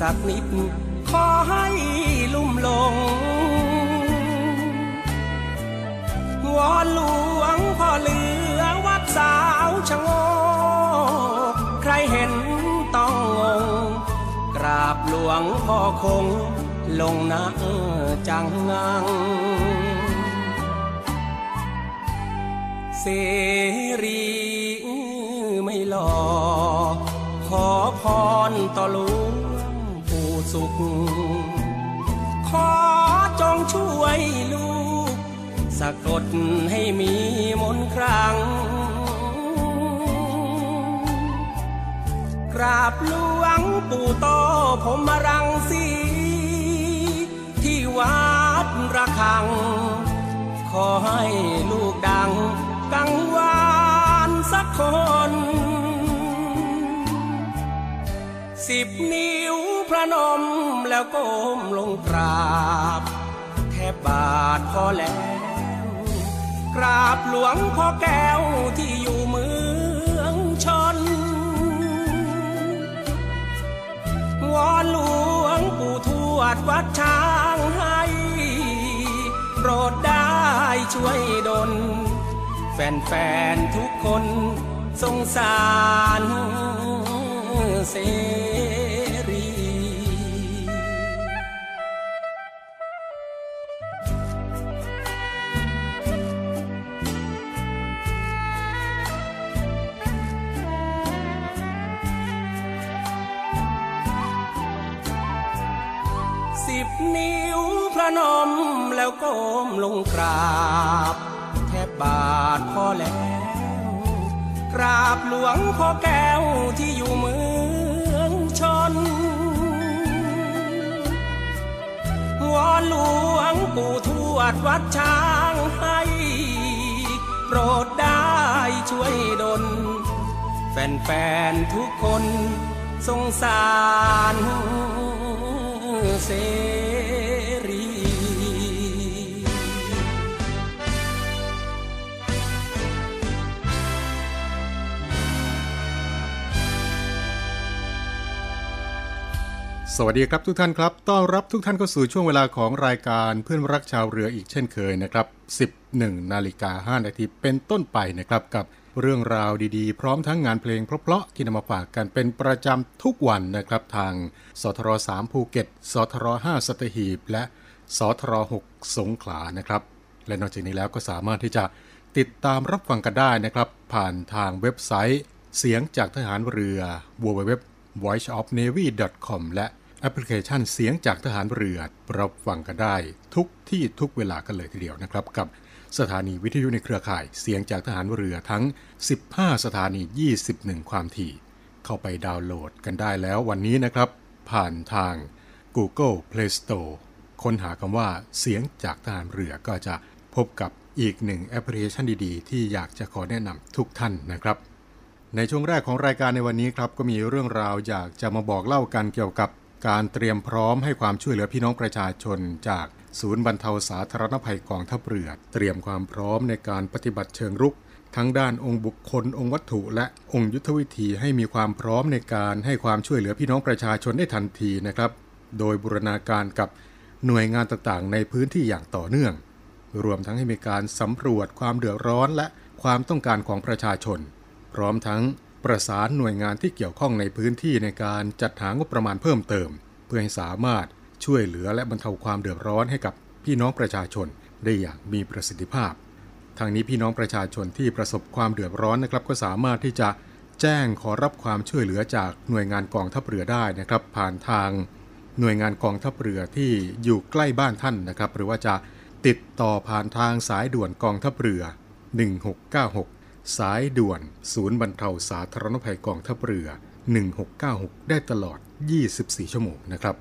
สักนิด ขอให้ลุ่มลง วอนหลวงพ่อเหลือวัดสาวชะโงกใครเห็นต้องงง กราบหลวงพ่อคง ลงนะจังงัง เสรีไม่หลอกขอพรต่อหลวง สุข ขอจงช่วยลูก สะกดให้มีมนครั้งกราบหลวงปู่โตผมมารังสีที่วัดระฆัง ขอให้ลูกดัง กังวานสักคน สิบนิ้ว พระนมแล้วก้มลงกราบแทบบาทพอแล้ว กราบหลวงพ่อแก้วที่อยู่เมืองชน วอนหลวงปู่ทวดวัดช้างให้ โปรดได้ช่วยดลแฟนๆทุกคนสงสารเส นมแล้วก้มลงกราบ แทบบาทพอแล้ว กราบหลวงพ่อแก้วที่อยู่เมืองชนวอนหลวงปู่ทวดวัดช้างให้ โปรดได้ช่วยดลแฟนๆทุกคนสงสารเส สวัสดีครับทุกท่านครับ ต้อนรับทุกท่านเข้าสู่ช่วงเวลาของรายการเพื่อนรักชาวเรืออีกเช่นเคยนะครับ 11 นาฬิกา 5 นาทีเป็นต้นไปนะครับกับเรื่องราวดีๆ พร้อมทั้งงานเพลงเพราะๆที่นำมาฝากกันเป็นประจำทุกวันนะครับทางสทร3ภูเก็ตสทร5สัตหีบ และสทร6สงขลานะครับ และนอกจากนี้แล้วก็สามารถที่จะติดตามรับฟังกันได้นะครับ ผ่านทางเว็บไซต์ เสียงจากทหารเรือ www voiceofnavy.com และ แอปพลิเคชันเสียงจากทหารเรือรับฟังกันได้ ทุกที่ทุกเวลากันเลยทีเดียวนะครับ กับสถานีวิทยุในเครือข่ายเสียงจากทหารเรือทั้ง 15 สถานี 21 ความถี่ เข้าไปดาวน์โหลดกันได้แล้ววันนี้นะครับ ผ่านทาง Google Play Store ค้นหาคำว่าเสียงจากทหารเรือก็จะพบกับอีกหนึ่งแอปพลิเคชันดีๆ ที่อยากจะขอแนะนำทุกท่านนะครับ ในช่วงแรกของรายการในวันนี้ครับก็มีเรื่องราวอยากจะมาบอกเล่ากันเกี่ยวกับ การเตรียมพร้อมให้ความช่วยเหลือพี่น้องประชาชนจากศูนย์บรรเทาสาธารณภัยกองทัพเรือ เตรียมความพร้อมในการปฏิบัติเชิงรุก ทั้งด้านองค์บุคคล องค์วัตถุ และองค์ยุทธวิธีให้มีความพร้อมในการให้ความช่วยเหลือพี่น้องประชาชนได้ทันทีนะครับ โดยบูรณาการกับหน่วยงานต่างๆ ในพื้นที่อย่างต่อเนื่อง รวมทั้งให้มีการสำรวจความเดือดร้อนและความต้องการของประชาชน พร้อมทั้ง ประสานหน่วยงานที่เกี่ยวข้องในพื้นที่ในการจัดหางบประมาณเพิ่มเติม เพื่อให้สามารถช่วยเหลือและบรรเทาความเดือดร้อนให้กับพี่น้องประชาชนได้อย่างมีประสิทธิภาพ ทางนี้พี่น้องประชาชนที่ประสบความเดือดร้อนนะครับ ก็สามารถที่จะแจ้งขอรับความช่วยเหลือจากหน่วยงานกองทัพเรือได้นะครับ ผ่านทางหน่วยงานกองทัพเรือที่อยู่ใกล้บ้านท่านนะครับ หรือว่าจะติดต่อผ่านทางสายด่วนกองทัพเรือ 1696 สายด่วน ศูนย์บรรเทาสาธารณภัยกองทัพเรือ 1696 ได้ตลอด 24 ชั่วโมงนะครับ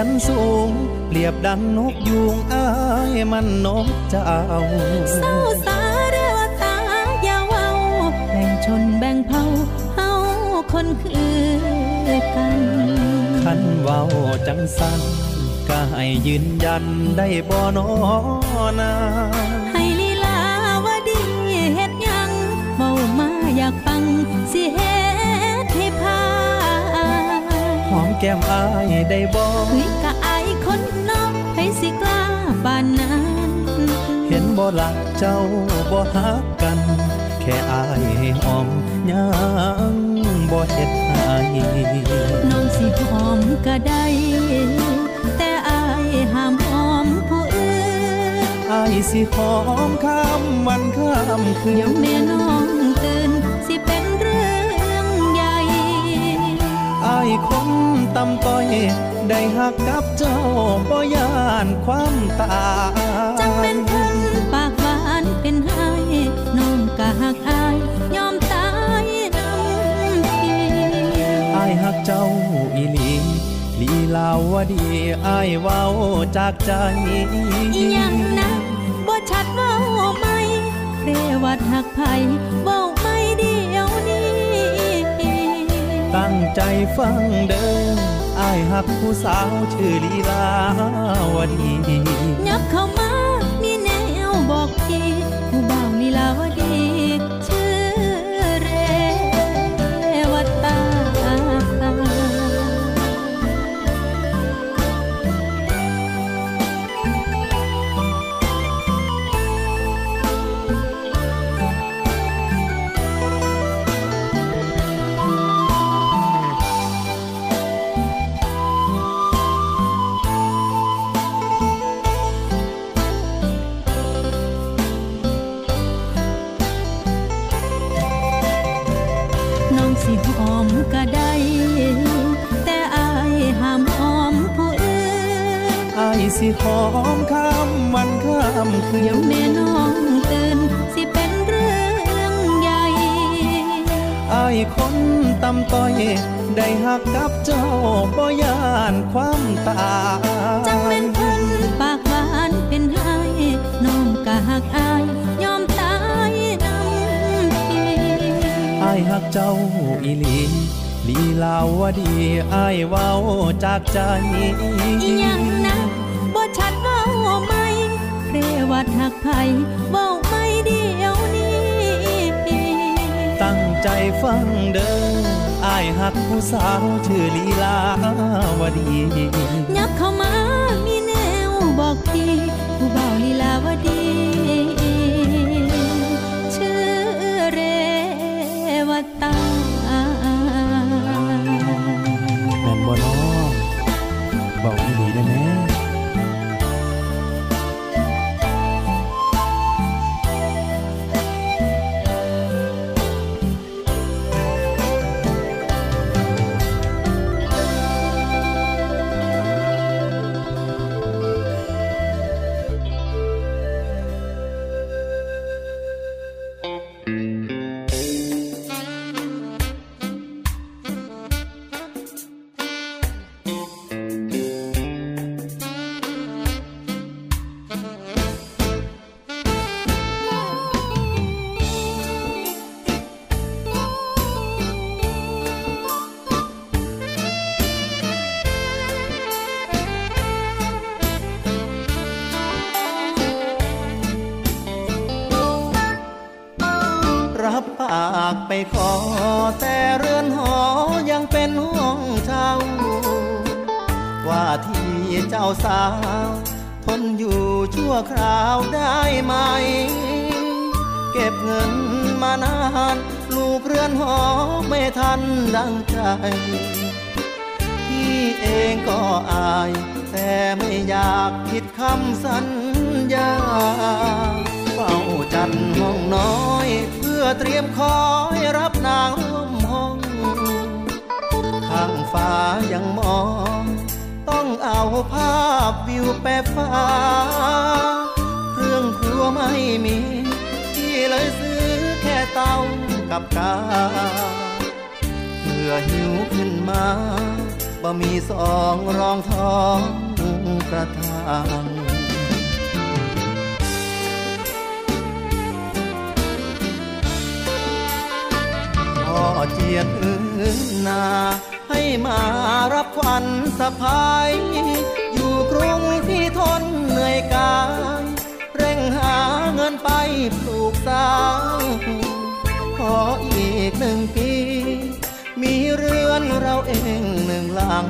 ชั้นสูง เปรียบดังนกยูงอ้ายมันนกเจ้าเศร้าสาเรือตาอย่าเว้าแบ่งชนแบ่งเผ่าเฮาคนคือกันคันเว้าจังสันก็ให้ยืนยันได้บ่นอนาใแก้มอ้ายได้บ่เฮ้ยกะอายคนนอกให้สิกล้าปานนั้น เห็นบ่ลักเจ้าบ่ฮักกัน แค่อายให้หอมยังบ่เฮ็ดให้น้องสิหอมก็ได้ แต่อายห้ามหอมผู้อื่นอายสิหอมข้ามวันข้ามคืเดี๋ยวนแม่น้อง อายคนตำต้อย ได้หักกับเจ้าบ่ยานความตายจังเป็นคนปากหวานเป็นไห้น้องก็หักอายยอมตายน้ำทีอายหักเจ้าอีหลีลีลาวดีอายเว้าจากใจอีหยังนะบ่ชัดเว้าไหมเรวัดหักไผเว้า ตั้งใจฟังเด้ออายหักผู้สาวชื่อลีลาวดียับเข้ามา มีแนวบอกทีผู้บ่าวลีลาวดี หอมข้ามวันข้ามคืเดี๋ยวนแม่น้องตื่นสิเป็นเรื่องใหญ่อายคนตำต้อย ได้หักกับเจ้าบ่ยานความตายจังเป็นคนปากหวานเป็นไห้น้องก็หักอายยอมตายน้ำทีอายหักเจ้าอีหลีลีลาวดีอายเว้าจากใจอีหยังนะ ดหักไผเว้าไม่เดียวนี้ ตั้งใจฟังเด้ออายหักผู้สาวชื่อลีลาวดียับเข้ามามีแนวบอกพี่ผู้บ่าวลีลาวดีชื่อเรวตาแม่นบ่น้อบอกอีหลีได้แน่ ไหม เก็บเงินมานานลูกเรือนหอไม่ทันดังใจ พี่เองก็อาย แต่ไม่อยากผิดคำสัญญาเฝ้าจัดห้องน้อย เพื่อเตรียมคอยรับนางร่วมห้อง ข้างฟ้ายังมอง ต้องเอาภาพวิวแปะฟ้า ไม่มีที่เลยซื้อแค่เตากับกาเพื่อหิวขึ้นมาบะมีสองรองท้องกระทางพ่อเจียนอื่นนา ให้มารับขวัญสะพาย อยู่กรุงที่ทนเหนื่อยกาย หาเงินไปปลูกสร้างขออีกหนึ่งปี มีเรือนเราเองหนึ่งหลัง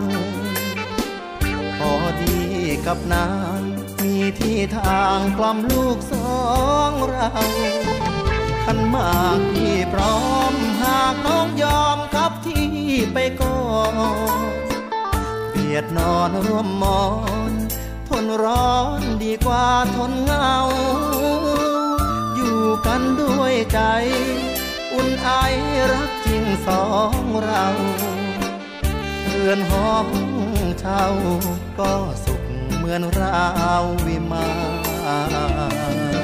พอดีกับนานมีที่ทางกล่อมลูกสองเราขันมากที่พร้อมหากน้องยอมกับที่ไปก่อนเบียดนอนร่วมมอน ทนร้อนดีกว่าทนเหงา อยู่กันด้วยใจ อุ่นไอรักจริงสองเราเรือนห้องเช่าก็สุขเหมือนราววิมาน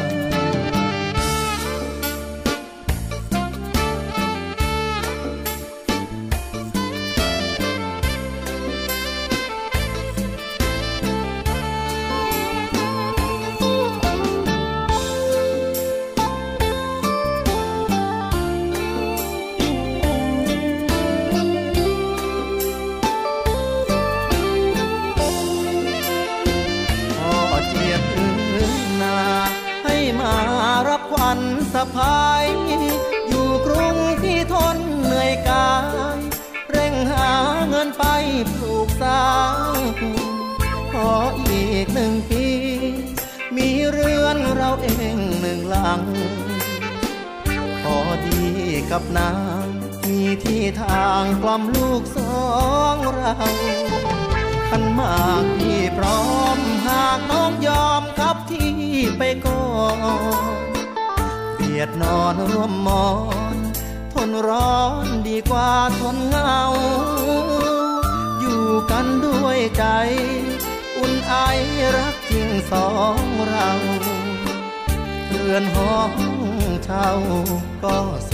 กับนาง มีที่ทางกล่อมลูกสองเราขันมากที่พร้อมหากน้องยอมกับที่ไปก่อนเบียดนอนร่วมมอน ทนร้อนดีกว่าทนเหงา อยู่กันด้วยใจ อุ่นไอรักจริงสองเราเรือนห้องเช่าก็ส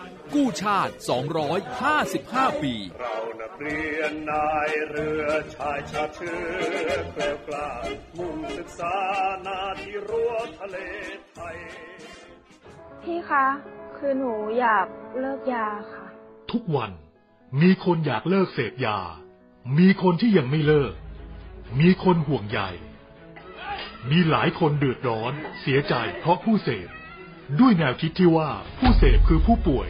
กู้ชาติ 255 ปี เรานักเรียนนายเรือชายชาติเชื้อเกลียวกล้ามุ่งศึกษานาที่รั้วทะเลไทย พี่คะ คือหนูอยากเลิกยาค่ะ ทุกวันมีคนอยากเลิกเสพยา มีคนที่ยังไม่เลิก มีคนห่วงใยมีหลายคนเดือดร้อน เสียใจเพราะผู้เสพด้วยแนวคิดที่ว่าผู้เสพคือผู้ป่วย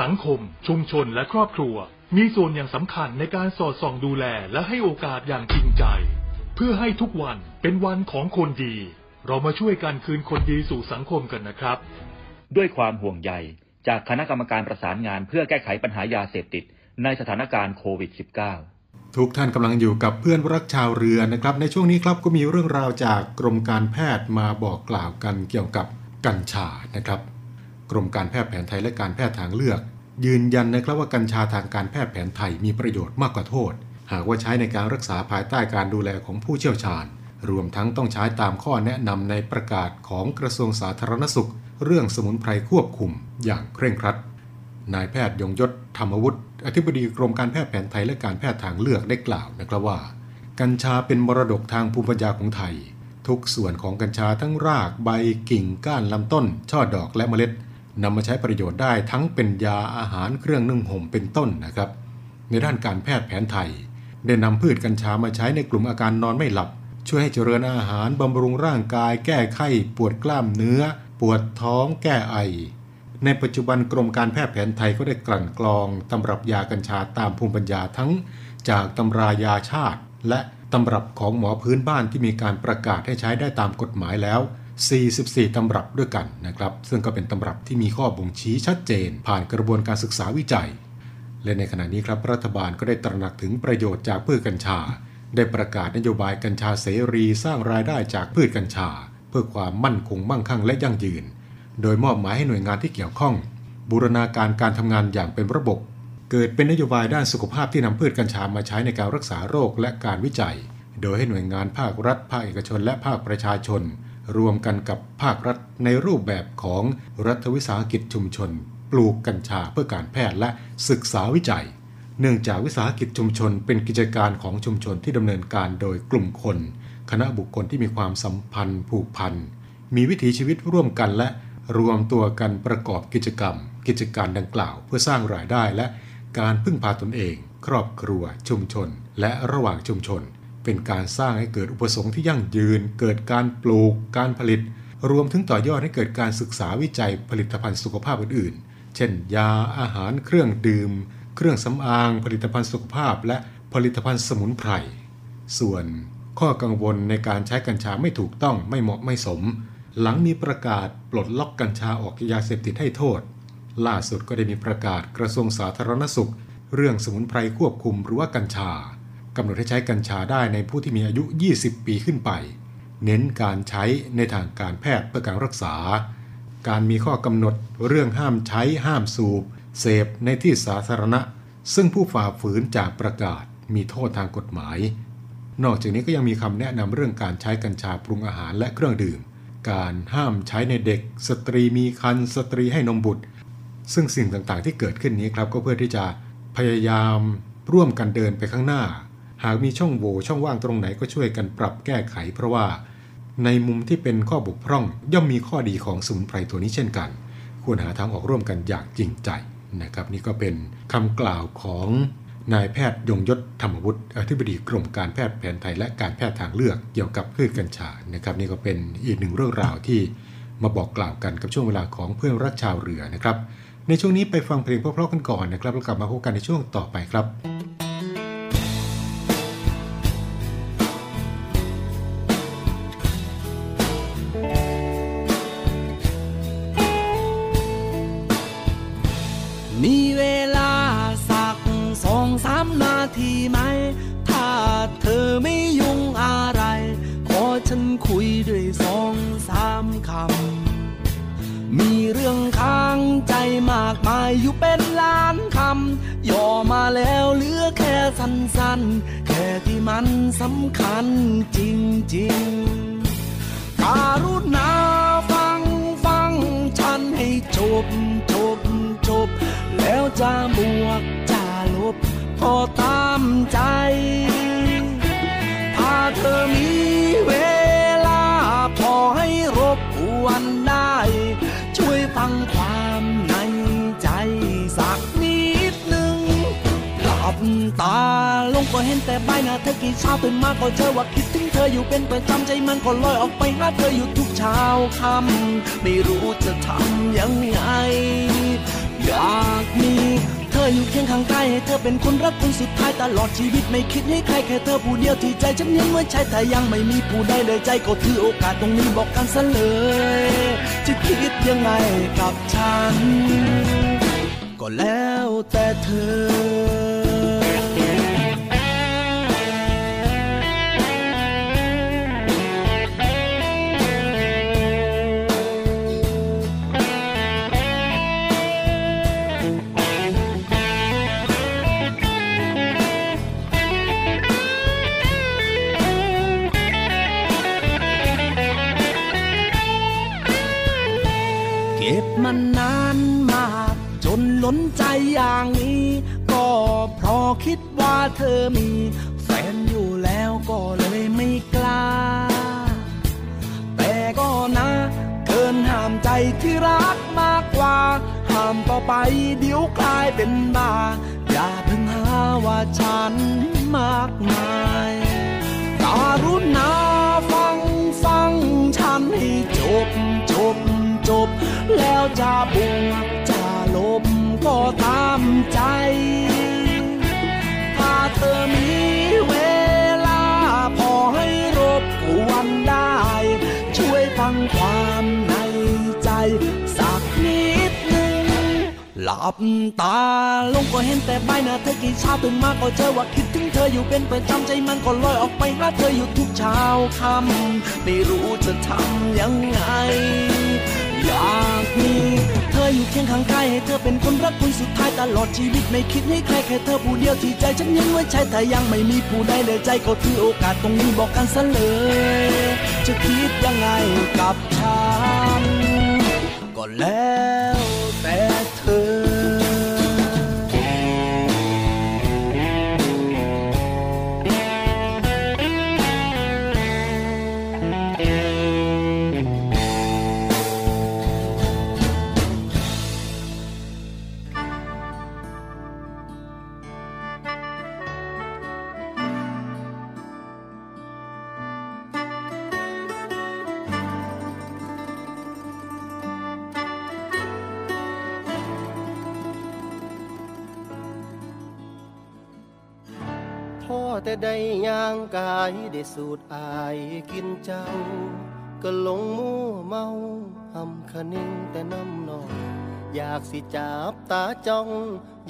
สังคม ชุมชนและครอบครัว มีส่วนอย่างสำคัญในการสอดส่องดูแลและให้โอกาสอย่างจริงใจ เพื่อให้ทุกวันเป็นวันของคนดี เรามาช่วยกันคืนคนดีสู่สังคมกันนะครับ ด้วยความห่วงใยจากคณะกรรมการประสานงานเพื่อแก้ไขปัญหายาเสพติดในสถานการณ์โควิด -19 ทุกท่านกำลังอยู่กับเพื่อนรักชาวเรือนะครับ ในช่วงนี้ครับก็มีเรื่องราวจากกรมการแพทย์มาบอกกล่าวกันเกี่ยวกับกัญชานะครับ กรมการแพทย์แผนไทยและการแพทย์ทางเลือก ยืนยันนะครับว่ากัญชาทางการแพทย์แผนไทยมีประโยชน์มากกว่าโทษ หากว่าใช้ในการรักษาภายใต้การดูแลของผู้เชี่ยวชาญ รวมทั้งต้องใช้ตามข้อแนะนำในประกาศของกระทรวงสาธารณสุข เรื่องสมุนไพรควบคุม อย่างเคร่งครัดนายแพทย์ยงยศธรรมวุฒิอธิบดีกรมการแพทย์แผนไทยและการแพทย์ทางเลือกได้กล่าวนะครับว่า กัญชาเป็นมรดกทางภูมิปัญญาของไทย ทุกส่วนของกัญชาทั้งรากใบกิ่งก้านลำต้น ช่อดอกและเมล็ด นำมาใช้ประโยชน์ได้ทั้งเป็นยาอาหารเครื่องนึ่งห่มเป็นต้นนะครับ ในด้านการแพทย์แผนไทย ได้นำพืชกัญชามาใช้ในกลุ่มอาการนอนไม่หลับ ช่วยให้เจริญอาหารบำรุงร่างกาย แก้ไข้ ปวดกล้ามเนื้อ ปวดท้อง แก้ไอ ในปัจจุบันกรมการแพทย์แผนไทยก็ได้กลั่นกรองตำรับยากัญชาตามภูมิปัญญาทั้ง จากตำรายาชาติ และตำรับของหมอพื้นบ้านที่มีการประกาศให้ใช้ได้ตามกฎหมายแล้ว 44 ตำรับด้วยกันนะครับ ซึ่งก็เป็นตำรับที่มีข้อบ่งชี้ชัดเจน ผ่านกระบวนการศึกษาวิจัย และในขณะนี้ครับรัฐบาลก็ได้ตระหนักถึงประโยชน์จากพืชกัญชา ได้ประกาศนโยบายกัญชาเสรีสร้างรายได้จากพืชกัญชา เพื่อความมั่นคงมั่งคั่งและยั่งยืน โดยมอบหมายให้หน่วยงานที่เกี่ยวข้อง บูรณาการการทำงานอย่างเป็นระบบ เกิดเป็นนโยบายด้านสุขภาพที่นำพืชกัญชามาใช้ในการรักษาโรคและการวิจัย โดยให้หน่วยงานภาครัฐ ภาคเอกชน และภาคประชาชน รวมกันกับภาครัฐในรูปแบบของรัฐวิสาหกิจชุมชน ปลูกกัญชาเพื่อการแพทย์และศึกษาวิจัย เนื่องจากวิสาหกิจชุมชน เป็นกิจการของชุมชนที่ดำเนินการโดยกลุ่มคน คณะบุคคลที่มีความสัมพันธ์ผูกพันมีวิถีชีวิตร่วมกันและรวมตัวกันประกอบกิจกรรม กิจการดังกล่าว เพื่อสร้างรายได้และการพึ่งพาตนเอง ครอบครัว ชุมชน และระหว่างชุมชน เป็นการสร้างให้เกิดอุปสงค์ที่ยั่งยืน เกิดการปลูก การผลิต รวมถึงต่อยอดให้เกิดการศึกษาวิจัยผลิตภัณฑ์สุขภาพอื่นๆ เช่น ยา อาหาร เครื่องดื่ม เครื่องสำอาง ผลิตภัณฑ์สุขภาพ และผลิตภัณฑ์สมุนไพร ส่วนข้อกังวลในการใช้กัญชาไม่ถูกต้องไม่เหมาะไม่สม หลังมีประกาศปลดล็อกกัญชาออกยาเสพติดให้โทษ ล่าสุดก็ได้มีประกาศกระทรวงสาธารณสุข เรื่องสมุนไพรควบคุมหรือว่ากัญชา กำหนดให้ใช้กัญชาได้ในผู้ที่มีอายุ 20 ปีขึ้นไป เน้นการใช้ในทางการแพทย์เพื่อการรักษา การมีข้อกำหนดเรื่องห้ามใช้ห้ามสูบ เสพในที่สาธารณะ ซึ่งผู้ฝ่าฝืนจากประกาศมีโทษทางกฎหมาย นอกจากนี้ก็ยังมีคำแนะนำเรื่องการใช้กัญชาปรุงอาหารและเครื่องดื่ม การห้ามใช้ในเด็ก สตรีมีครรภ์สตรีให้นมบุตร ซึ่งสิ่งต่างๆที่เกิดขึ้นนี้ครับก็เพื่อที่จะพยายามร่วมกันเดินไปข้างหน้า หากมีช่องโหว่ช่องว่างตรงไหนก็ช่วยกันปรับแก้ไข เพราะว่าในมุมที่เป็นข้อบกพร่องย่อมมีข้อดีของสมุนไพรตัวนี้เช่นกัน ควรหาทางออกร่วมกันอย่างจริงใจนะครับ นี่ก็เป็นคำกล่าวของนายแพทย์ยงยศธรรมวุฒิอธิบดีกรมการแพทย์แผนไทยและการแพทย์ทางเลือกเกี่ยวกับพืชกัญชานะครับ นี่ก็เป็นอีกหนึ่งเรื่องราวที่มาบอกกล่าวกันกับช่วงเวลาของเพื่อนรักชาวเรือนะครับ ในช่วงนี้ไปฟังเพลงเพราะๆกันก่อนนะครับแล้วกลับมาพบกันในช่วงต่อไปครับ แล้วเหลือแค่สั้นๆ แค่ที่มันสำคัญจริงๆ การุณาฟังฟังฉันให้จบจบจบ แล้วจะบวกจะลบพอตามใจ ถ้าเธอมีเวล ตาลงก็เห็นแต่ใบหน้าเธอกี่เช้าตื่นมาก็เจอว่าคิดถึงเธออยู่เป็นประจำใจมันก็ลอยออกไปหาเธออยู่ทุกเช้าค่ำไม่รู้จะทำยังไง อยากมีเธออยู่เคียงข้างกายให้เธอเป็นคนรักคนสุดท้ายตลอดชีวิตไม่คิดให้ใครแค่เธอผู้เดียวที่ใจฉันยังไม่ใช่แต่ยังไม่มีผู้ใดเลยใจก็ถือโอกาสตรงนี้บอกกันซะเลย จะคิดยังไงกับฉัน ก็แล้วแต่เธอ ใช่แต่ยังไม่มีผู้ใดเลยใจก็ถือโอกาสตรงนี้บอกกันซะเลย จะคิดยังไงกับฉันก็แล้ว แต่ได้ย่างกายได้สูดอายกินเจ้า ก็หลงมัวเมาหำคะนิ่งแต่น้ำนอง อยากสิจับตาจ้อง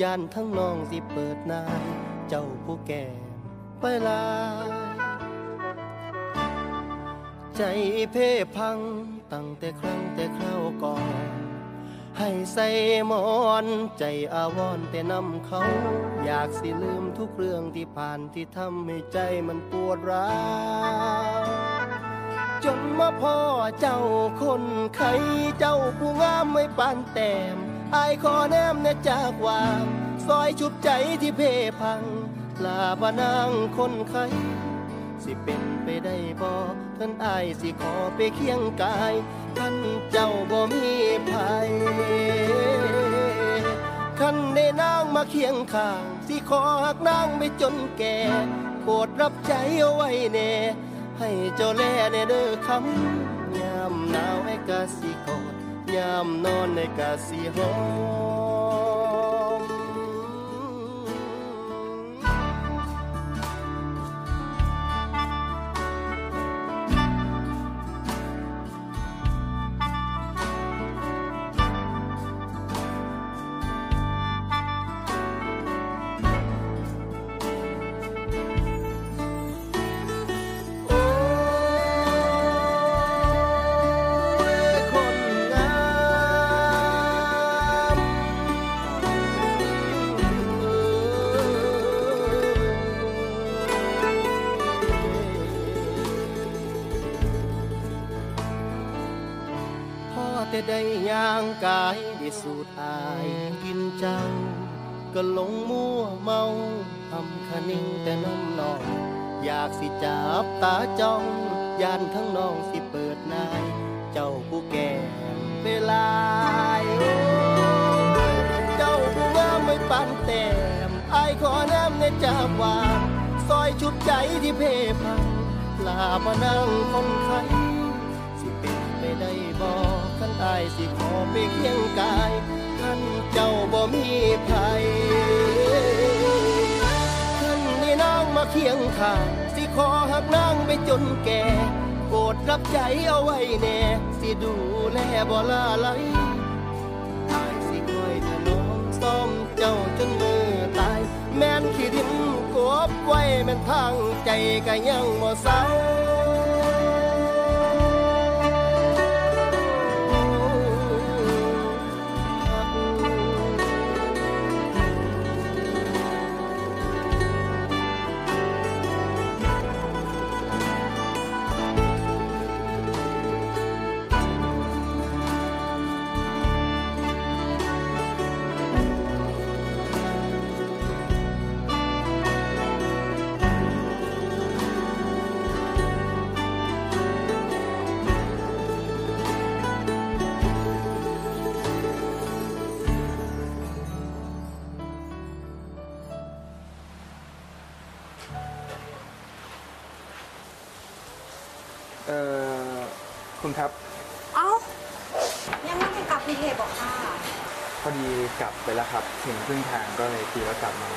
ย่านทั้งน้องสิเปิดนายเจ้าผู้แก่ไปลา ใจเพ่พังตั้งแต่ครั้งแต่คราวก่อน ให้ใส่หมอนใจอาวรณ์แต่นำเขา อยากสิลืมทุกเรื่องที่ผ่านที่ทำให้ใจมันปวดร้าวจนมาพ่อเจ้าคนไข้เจ้าผู้งามไม่ปานแต้มอายขอแนมเนจากวางซอยชุบใจที่เพ่พังลาบานางคนไข้สิเป็นไปได้บ่ท่านอายสิขอไปเคียงกาย ท่านเจ้าบ่มีภัยขันได้นางมาเคียงข้าง สิขอหักนางไม่จนแก่โปรดรับใจเอาไว้แน่ ให้เจ้าแลในเด้อคำยามหนาวให้กะสิกอดยามนอนในกะสิหอม แต่ได้ย่างกายได้สูดอายกินเจ้า ก็หลงมั่วเมาทำคะนิ่งแต่น้ำนอง อยากสิจับตาจ้องยานทั้งน้องสิเปิดนาย เจ้าผู้แก่เวลาเจ้าผู้งามไม่ปานแต้มไอขอแนมในจากวางซอยชุบใจที่เพพังลามานั่งคนไข้ายสิขอไปเคียงกายท่านเจ้าบ่มีภัยท่านนี่นางมาเคียงข้างสิขอหักนางไปจนแก่โปรดรับใจเอาไว้แน่สิดูแลบ่ลาไหลอายสิคอยถนอมซ่อมเจ้าจนมือตาย แม่นขี้ดินกบไว้แม่นทางใจก็ยังบ่เศร้า อดีกลับไปแล้วครับ ถึงครึ่งทางก็เลยคิดว่ากลับมา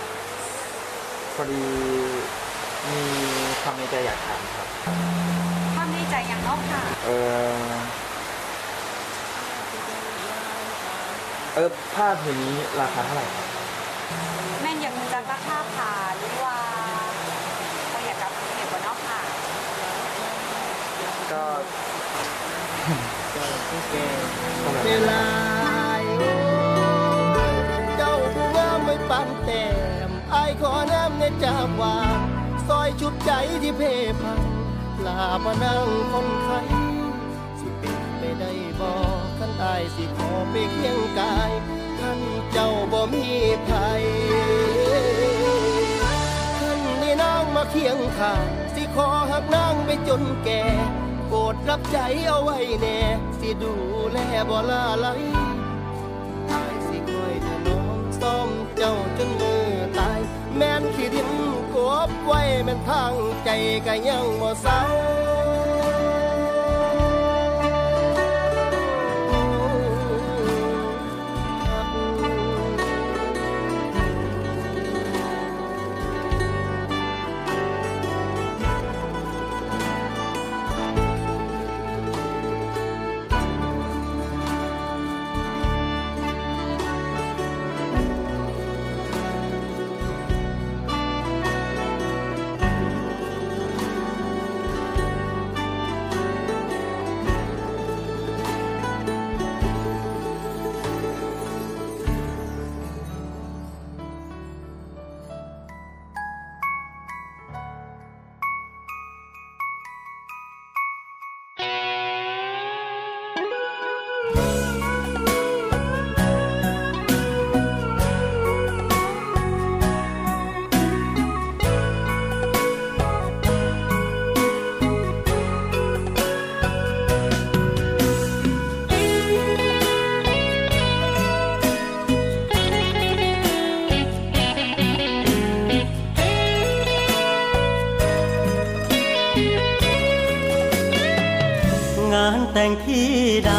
พอดีมีความในใจอยากถามครับ ความดีใจอย่างนอกค่ะ เออเออผ้าผืนนี้ราคาเท่าไหร่ครับแม่นอยากรู้จักราคาผ่าหรือว่าก็อยากกลับพีเทบนอกค่ะก็เวลา ขอแนมในจากวาซอยชุบใจที่เพพังลามานั่งคนไข้สิเป็นไปได้บ่คันอายสิขอไปเคียงกาย ท่านเจ้าบ่มีภัยท่านนี่นางมาเคียงข้างสิขอหักนางไปจนแก่โปรดรับใจเอาไว้แน่ สิดูแลบ่ลาไหล ไว้แม่นทางใจก็ยังบ่เศร้า งที่ใด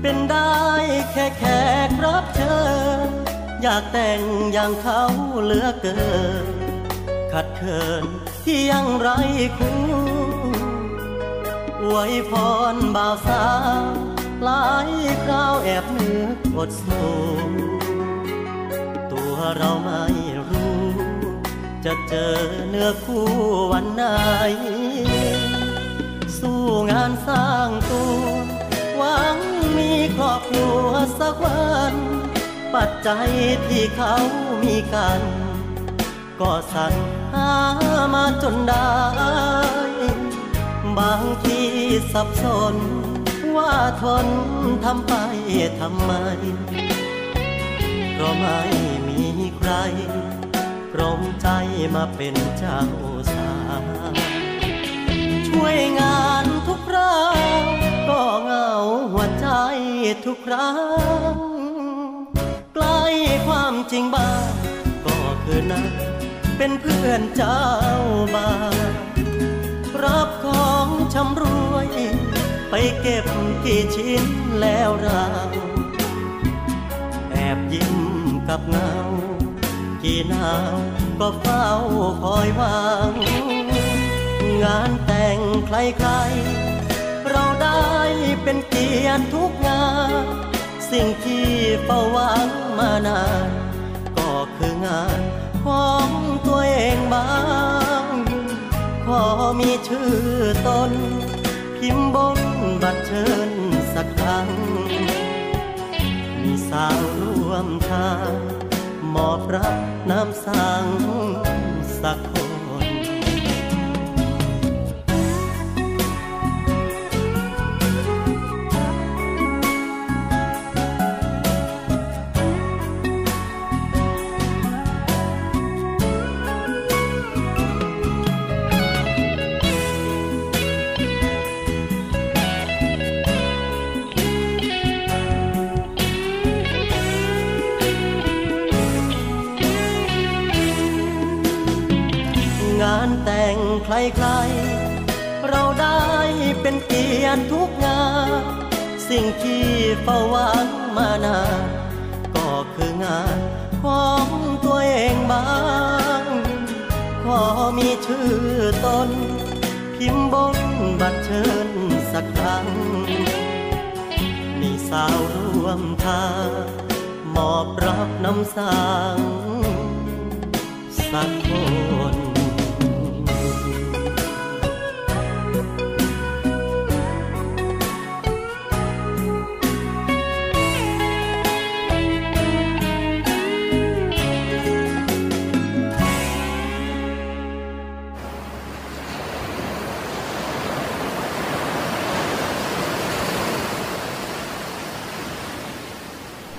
เป็นได้แค่แขกรับเชิญ อยากแต่งอย่างเขาเหลือเกิน ขัดเขินที่ยังไรคู่อวยพรบ่าวสาวหลายคราวแอบนึกอดสูตัวเราไม่รู้ จะเจอเนื้อคู่วันไหนานสร้างตัว หวังมีครอบครัวสักวัน ปัจจัยที่เขามีกัน ก็สั่นหามาจนได้ บางทีสับสน ว่าทนทำไปทำไม เพราะไม่มีใครพร้อมใจมาเป็นเจ้าสาวช่วยงาน คราว ก็เหงาหัวใจทุกครั้งใกล้ความจริงบ้างก็คือนั้นเป็นเพื่อนเจ้าบ้านรับของชำรวย ไปเก็บกี่ชิ้นแล้วเราแอบยิ้มกับเงา กี่นาวก็เฝ้าคอยหวัง งานแต่งใครๆ เราได้เป็นเกียรติทุกงาน สิ่งที่เฝ้าหวังมานาน ก็คืองานของตัวเองบ้าง ขอมีชื่อตน พิมพ์บนบัตรเชิญสักครั้ง มีสาวร่วมทาง มอบรับน้ำสังสักคน ใครๆ เราได้เป็นเกียรติทุกงาน สิ่งที่เฝ้าหวังมานานก็คืองานของตัวเองบ้าง ขอมีชื่อตน พิมพ์บนบัตรเชิญสักครั้ง มีสาวร่วมทางมอบรับน้ำสังสักคน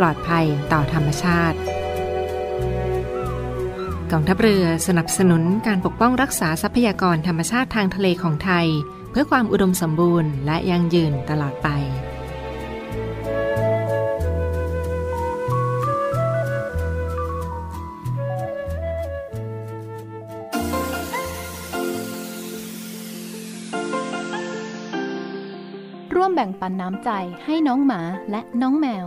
ปลอดภัยต่อธรรมชาติ กองทัพเรือสนับสนุนการปกป้องรักษาทรัพยากรธรรมชาติทางทะเลของไทย เพื่อความอุดมสมบูรณ์และยั่งยืนตลอดไปร่วมแบ่งปันน้ำใจให้น้องหมาและน้องแมว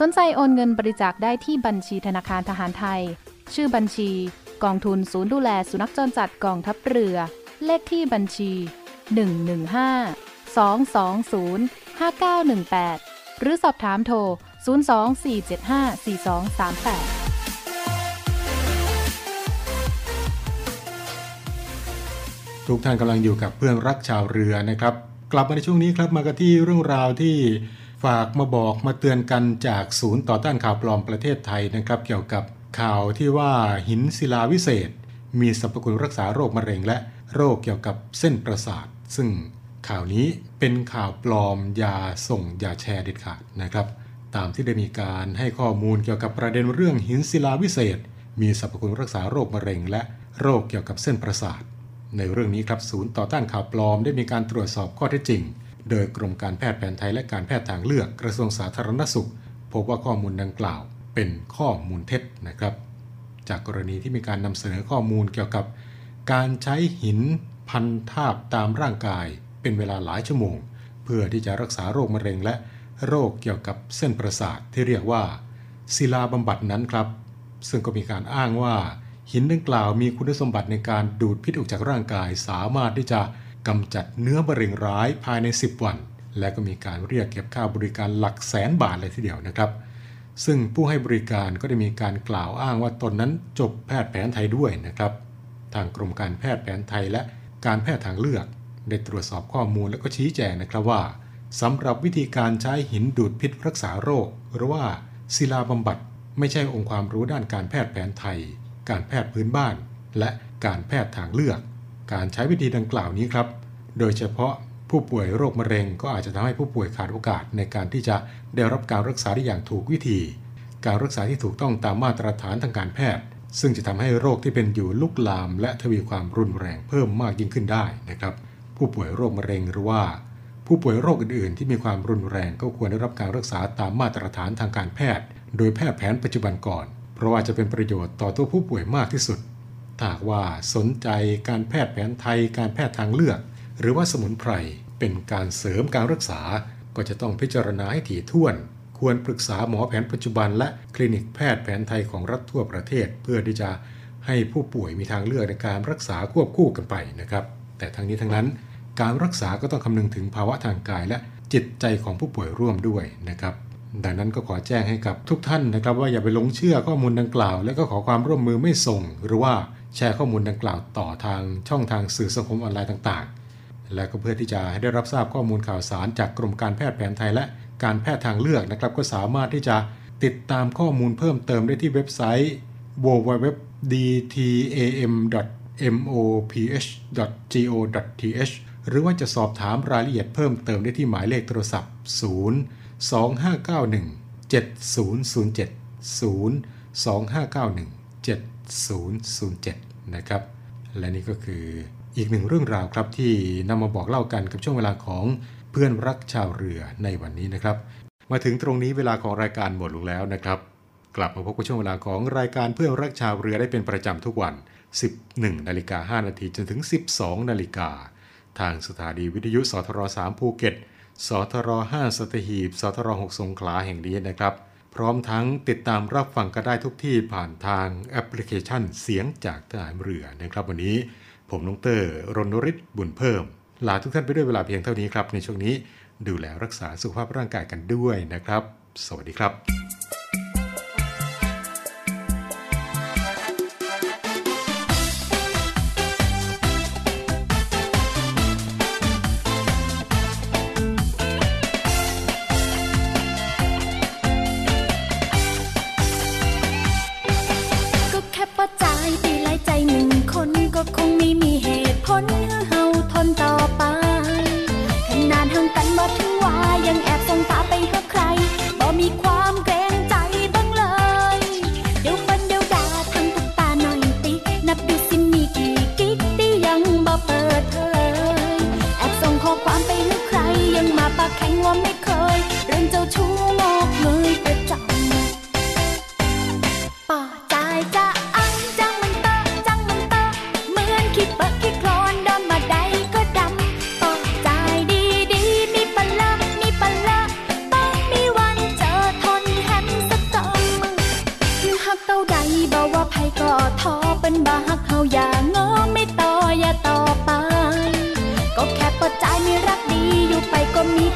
สนใจโอนเงินบริจาคได้ที่บัญชีธนาคารทหารไทย ชื่อบัญชี กองทุนศูนย์ดูแลสุนัขจรจัดกองทัพเรือ เลขที่บัญชี 115 220 5918 หรือสอบถามโทรทุกท่านกำลังอยู่กับเพื่อนรักชาวเรือนะครับ กลับมาในช่วงนี้ครับมากันที่เรื่องราวที่ ฝากมาบอกมาเตือนกันจากศูนย์ต่อต้านข่าวปลอมประเทศไทยนะครับ เกี่ยวกับข่าวที่ว่าหินศิลาวิเศษ มีสรรพคุณรักษาโรคมะเร็งและโรคเกี่ยวกับเส้นประสาท ซึ่งข่าวนี้เป็นข่าวปลอมอย่าส่งอย่าแชร์เด็ดขาดนะครับ ตามที่ได้มีการให้ข้อมูลเกี่ยวกับประเด็นเรื่องหินศิลาวิเศษ มีสรรพคุณรักษาโรคมะเร็ง และโรคเกี่ยวกับเส้นประสาท ในเรื่องนี้ครับศูนย์ต่อต้านข่าวปลอมได้มีการตรวจสอบข้อเท็จจริง โดยกรมการแพทย์แผนไทยและการแพทย์ทางเลือกกระทรวงสาธารณสุข พบว่าข้อมูลดังกล่าวเป็นข้อมูลเท็จนะครับ จากกรณีที่มีการนำเสนอข้อมูลเกี่ยวกับการใช้หินพันทาบตามร่างกายเป็นเวลาหลายชั่วโมง เพื่อที่จะรักษาโรคมะเร็งและโรคเกี่ยวกับเส้นประสาทที่เรียกว่า ศิลาบำบัดนั้นครับ ซึ่งก็มีการอ้างว่า หินดังกล่าวมีคุณสมบัติในการดูดพิษออกจากร่างกาย สามารถที่จะ กำจัดเนื้อมะเร็งร้ายภายใน 10 วัน และก็มีการเรียกเก็บค่าบริการหลักแสนบาทเลยทีเดียวนะครับ ซึ่งผู้ให้บริการก็ได้มีการกล่าวอ้างว่าตนนั้นจบแพทย์แผนไทยด้วยนะครับ ทางกรมการแพทย์แผนไทยและการแพทย์ทางเลือกได้ตรวจสอบข้อมูลและก็ชี้แจงนะครับว่าสำหรับวิธีการใช้หินดูดพิษรักษาโรค หรือว่าศิลาบำบัดไม่ใช่องค์ความรู้ด้านการแพทย์แผนไทย การแพทย์พื้นบ้าน และการแพทย์ทางเลือก การใช้วิธีดังกล่าวนี้ครับ โดยเฉพาะผู้ป่วยโรคมะเร็ง ก็อาจจะทำให้ผู้ป่วยขาดโอกาสในการที่จะได้รับการรักษาได้อย่างถูกวิธี การรักษาที่ถูกต้องตามมาตรฐานทางการแพทย์ ซึ่งจะทำให้โรคที่เป็นอยู่ลุกลาม และทวีความรุนแรงเพิ่มมากยิ่งขึ้นได้นะครับ ผู้ป่วยโรคมะเร็งหรือว่า ผู้ป่วยโรคอื่นๆ ที่มีความรุนแรงก็ควรได้รับการรักษาตามมาตรฐานทางการแพทย์ โดยแพทย์แผนปัจจุบันก่อน เพราะว่าจะเป็นประโยชน์ต่อตัวผู้ป่วยมากที่สุด ถ้าหากว่าสนใจการแพทย์แผนไทย การแพทย์ทางเลือก หรือว่าสมุนไพรเป็นการเสริมการรักษา ก็จะต้องพิจารณาให้ถี่ถ้วน ควรปรึกษาหมอแผนปัจจุบัน และคลินิกแพทย์แผนไทยของรัฐทั่วประเทศ เพื่อที่จะให้ผู้ป่วยมีทางเลือกในการรักษาควบคู่กันไปนะครับ แต่ทั้งนี้ทั้งนั้น การรักษาก็ต้องคำนึงถึงภาวะทางกายและจิตใจของผู้ป่วยร่วมด้วยนะครับดังนั้นก็ขอแจ้งให้กับทุกท่านนะครับ ว่าอย่าไปหลงเชื่อข้อมูลดังกล่าว และก็ขอความร่วมมือไม่ส่ง หรือว่า แชร์ข้อมูลดังกล่าวต่อทางช่องทางสื่อสังคมออนไลน์ต่างๆ และก็เพื่อที่จะให้ได้รับทราบข้อมูลข่าวสารจากกรมการแพทย์แผนไทยและการแพทย์ทางเลือกนะครับ ก็สามารถที่จะติดตามข้อมูลเพิ่มเติมได้ที่เว็บไซต์ www.dtam.moph.go.th หรือว่าจะสอบถามรายละเอียดเพิ่มเติมได้ที่หมายเลขโทรศัพท์ 0 2591 7007 0 2591 007 นะครับ และนี่ก็คืออีกหนึ่งเรื่องราวครับที่นำมาบอกเล่ากันกับช่วงเวลาของเพื่อนรักชาวเรือในวันนี้นะครับ มาถึงตรงนี้เวลาของรายการหมดลงแล้วนะครับ กลับมาพบกับช่วงเวลาของรายการเพื่อนรักชาวเรือได้เป็นประจำทุกวัน 11นาฬิกา5นาทีจนถึง 12นาฬิกาทางสถานีวิทยุสทร3ภูเก็ตสทร5สัตหีบสทร6สงขลาแห่งนี้นะครับ พร้อมทั้งติดตามรับฟังก็ได้ทุกที่ผ่านทางแอปพลิเคชันเสียงจากทหารเรือนะครับ วันนี้ผมนงเตอร์รณริศบุญเพิ่ม ลาทุกท่านไปด้วยเวลาเพียงเท่านี้ครับ ในช่วงนี้ดูแลรักษาสุขภาพร่างกายกันด้วยนะครับ สวัสดีครับ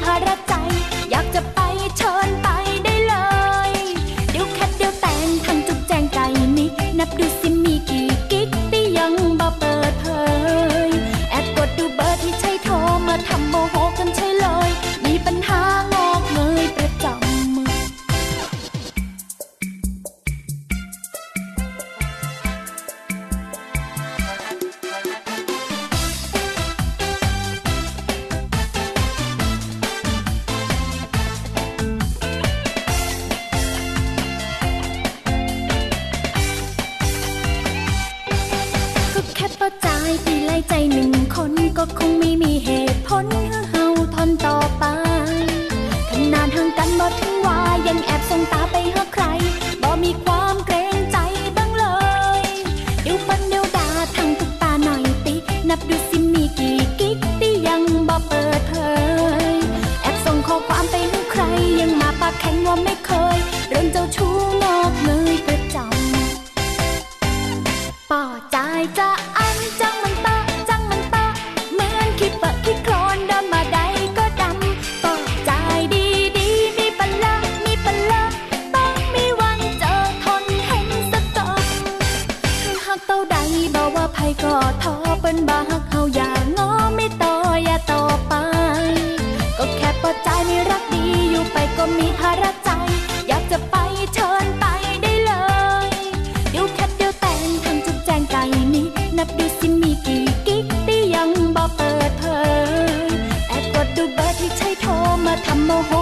हरा โท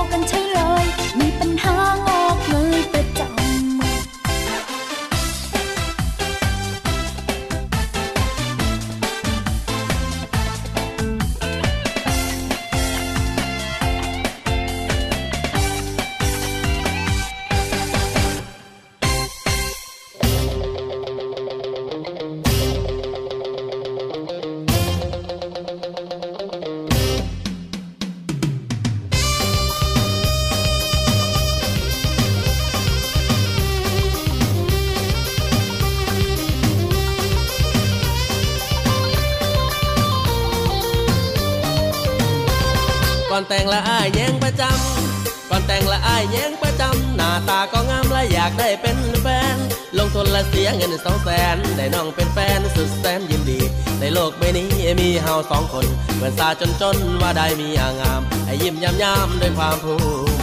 น ได้น้องเป็นแฟนสุดแสนยินดี ในโลกใบนี้มีเฮาสองคนเหมือนซาจนจนว่าได้มีอางาม ให้ยิ้มยำยำด้วยความภู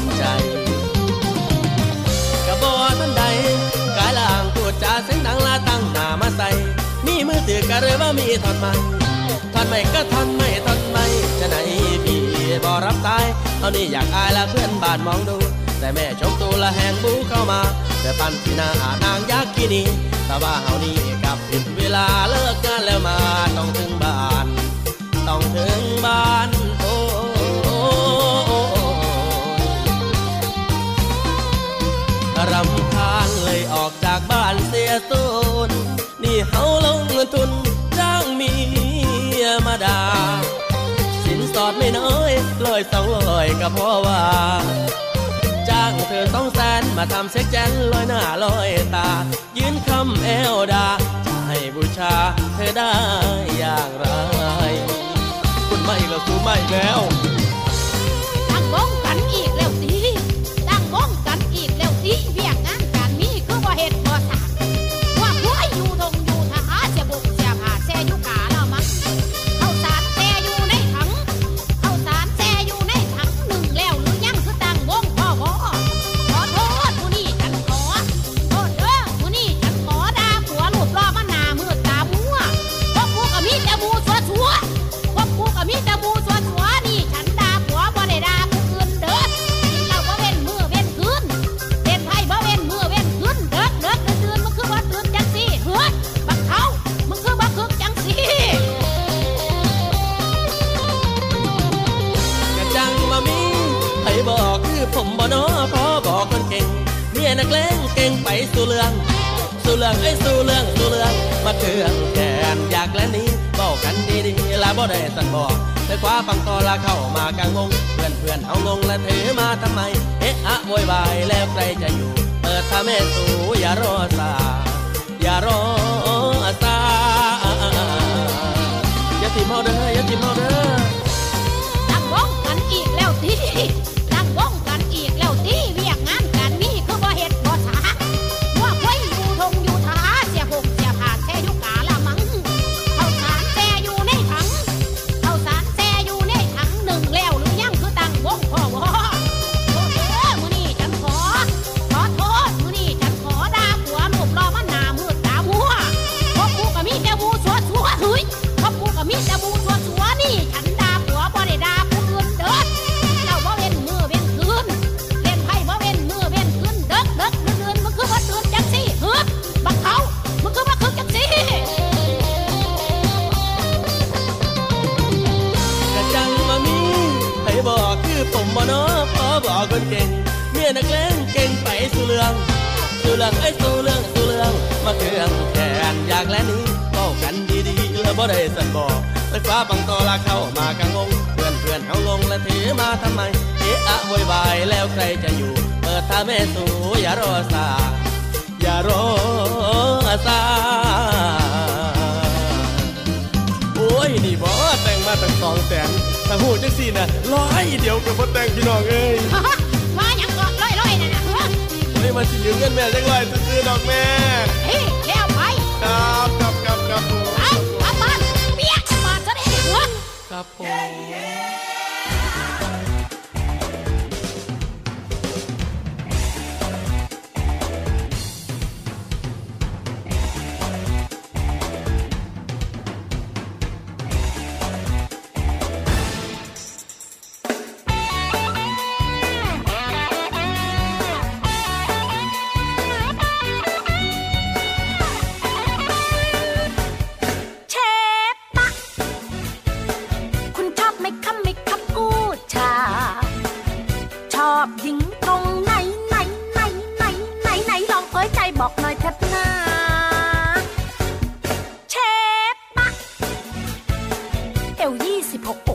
มิใจกระบอกันใดกายล่างพูดจาเสียงดังลาตั้งหน้ามาใส่มีมือถือกระหรือว่ามีทอนไม้ทอนไม่ก็ทอนไม่ทอนไม่จะไหนพี่บอรับสายเอานี่อยากอายละเพื่อนบานมองดู แต่แม่ชมตูละแหงบูเข้ามา แต่ปันสีหน้านางยักษ์กินีแต่ว่าเฮานี่กลับผิดเวลาเลิกงานแล้วมาต้องถึงบ้าน ต้องถึงบ้านโอ้รำคาญเลยออกจากบ้านเสียสูนนี่เฮาลงเงินทุนจ้างมีมาดาสินสอดไม่น้อยลอยสองลอยก็เพราะว่า จ้างเธอสองแสนมาทำเซ็กแจนลอยหน้าลอยตา ยืนคำเอวดา จะให้บูชาเธอได้อย่างไร คุณไม่ก็สู้ไม่แล้ว เรื่อง สู่เรื่องไอ้สู่เรื่องสู่เรื่อง มาเครื่องแขนอยากและนี้บอกกันดีๆละบ่ได้สันบอกแต่คว้าฟังตอละเข้ามากางวงเพื่อนเพื่อนเอางงและถือมาทำไม เอ๊ะอะโวยวายแล้วใครจะอยู่ เปิดทาแม่สู่อย่ารอซาอย่ารอซาอย่าทิมเฮาเด้ออย่าทิมเฮาเด้อตั้งวงกันอีกแล้วติาบังตอลาเข้ามากังงงเพื่อนเพื่อนเขาลงและถือมาทำไมเอะอะวุ่นวายแล้วใครจะอยู่ เปิดท่าแม่สูอย่ารอสาอย่ารอสาโอ้ยนี่บอแต่งมาตั้งสองแสนถ้าหูจังสี่นะร้อยเดียวกับพ่อแต่งพี่น้องเอ้ยมาอย่างก่อนร้อยร้อยนะนะเฮ้ยมาสิยืมเงินแม่จังไรซื้อดอกแม่ couple. ลล์26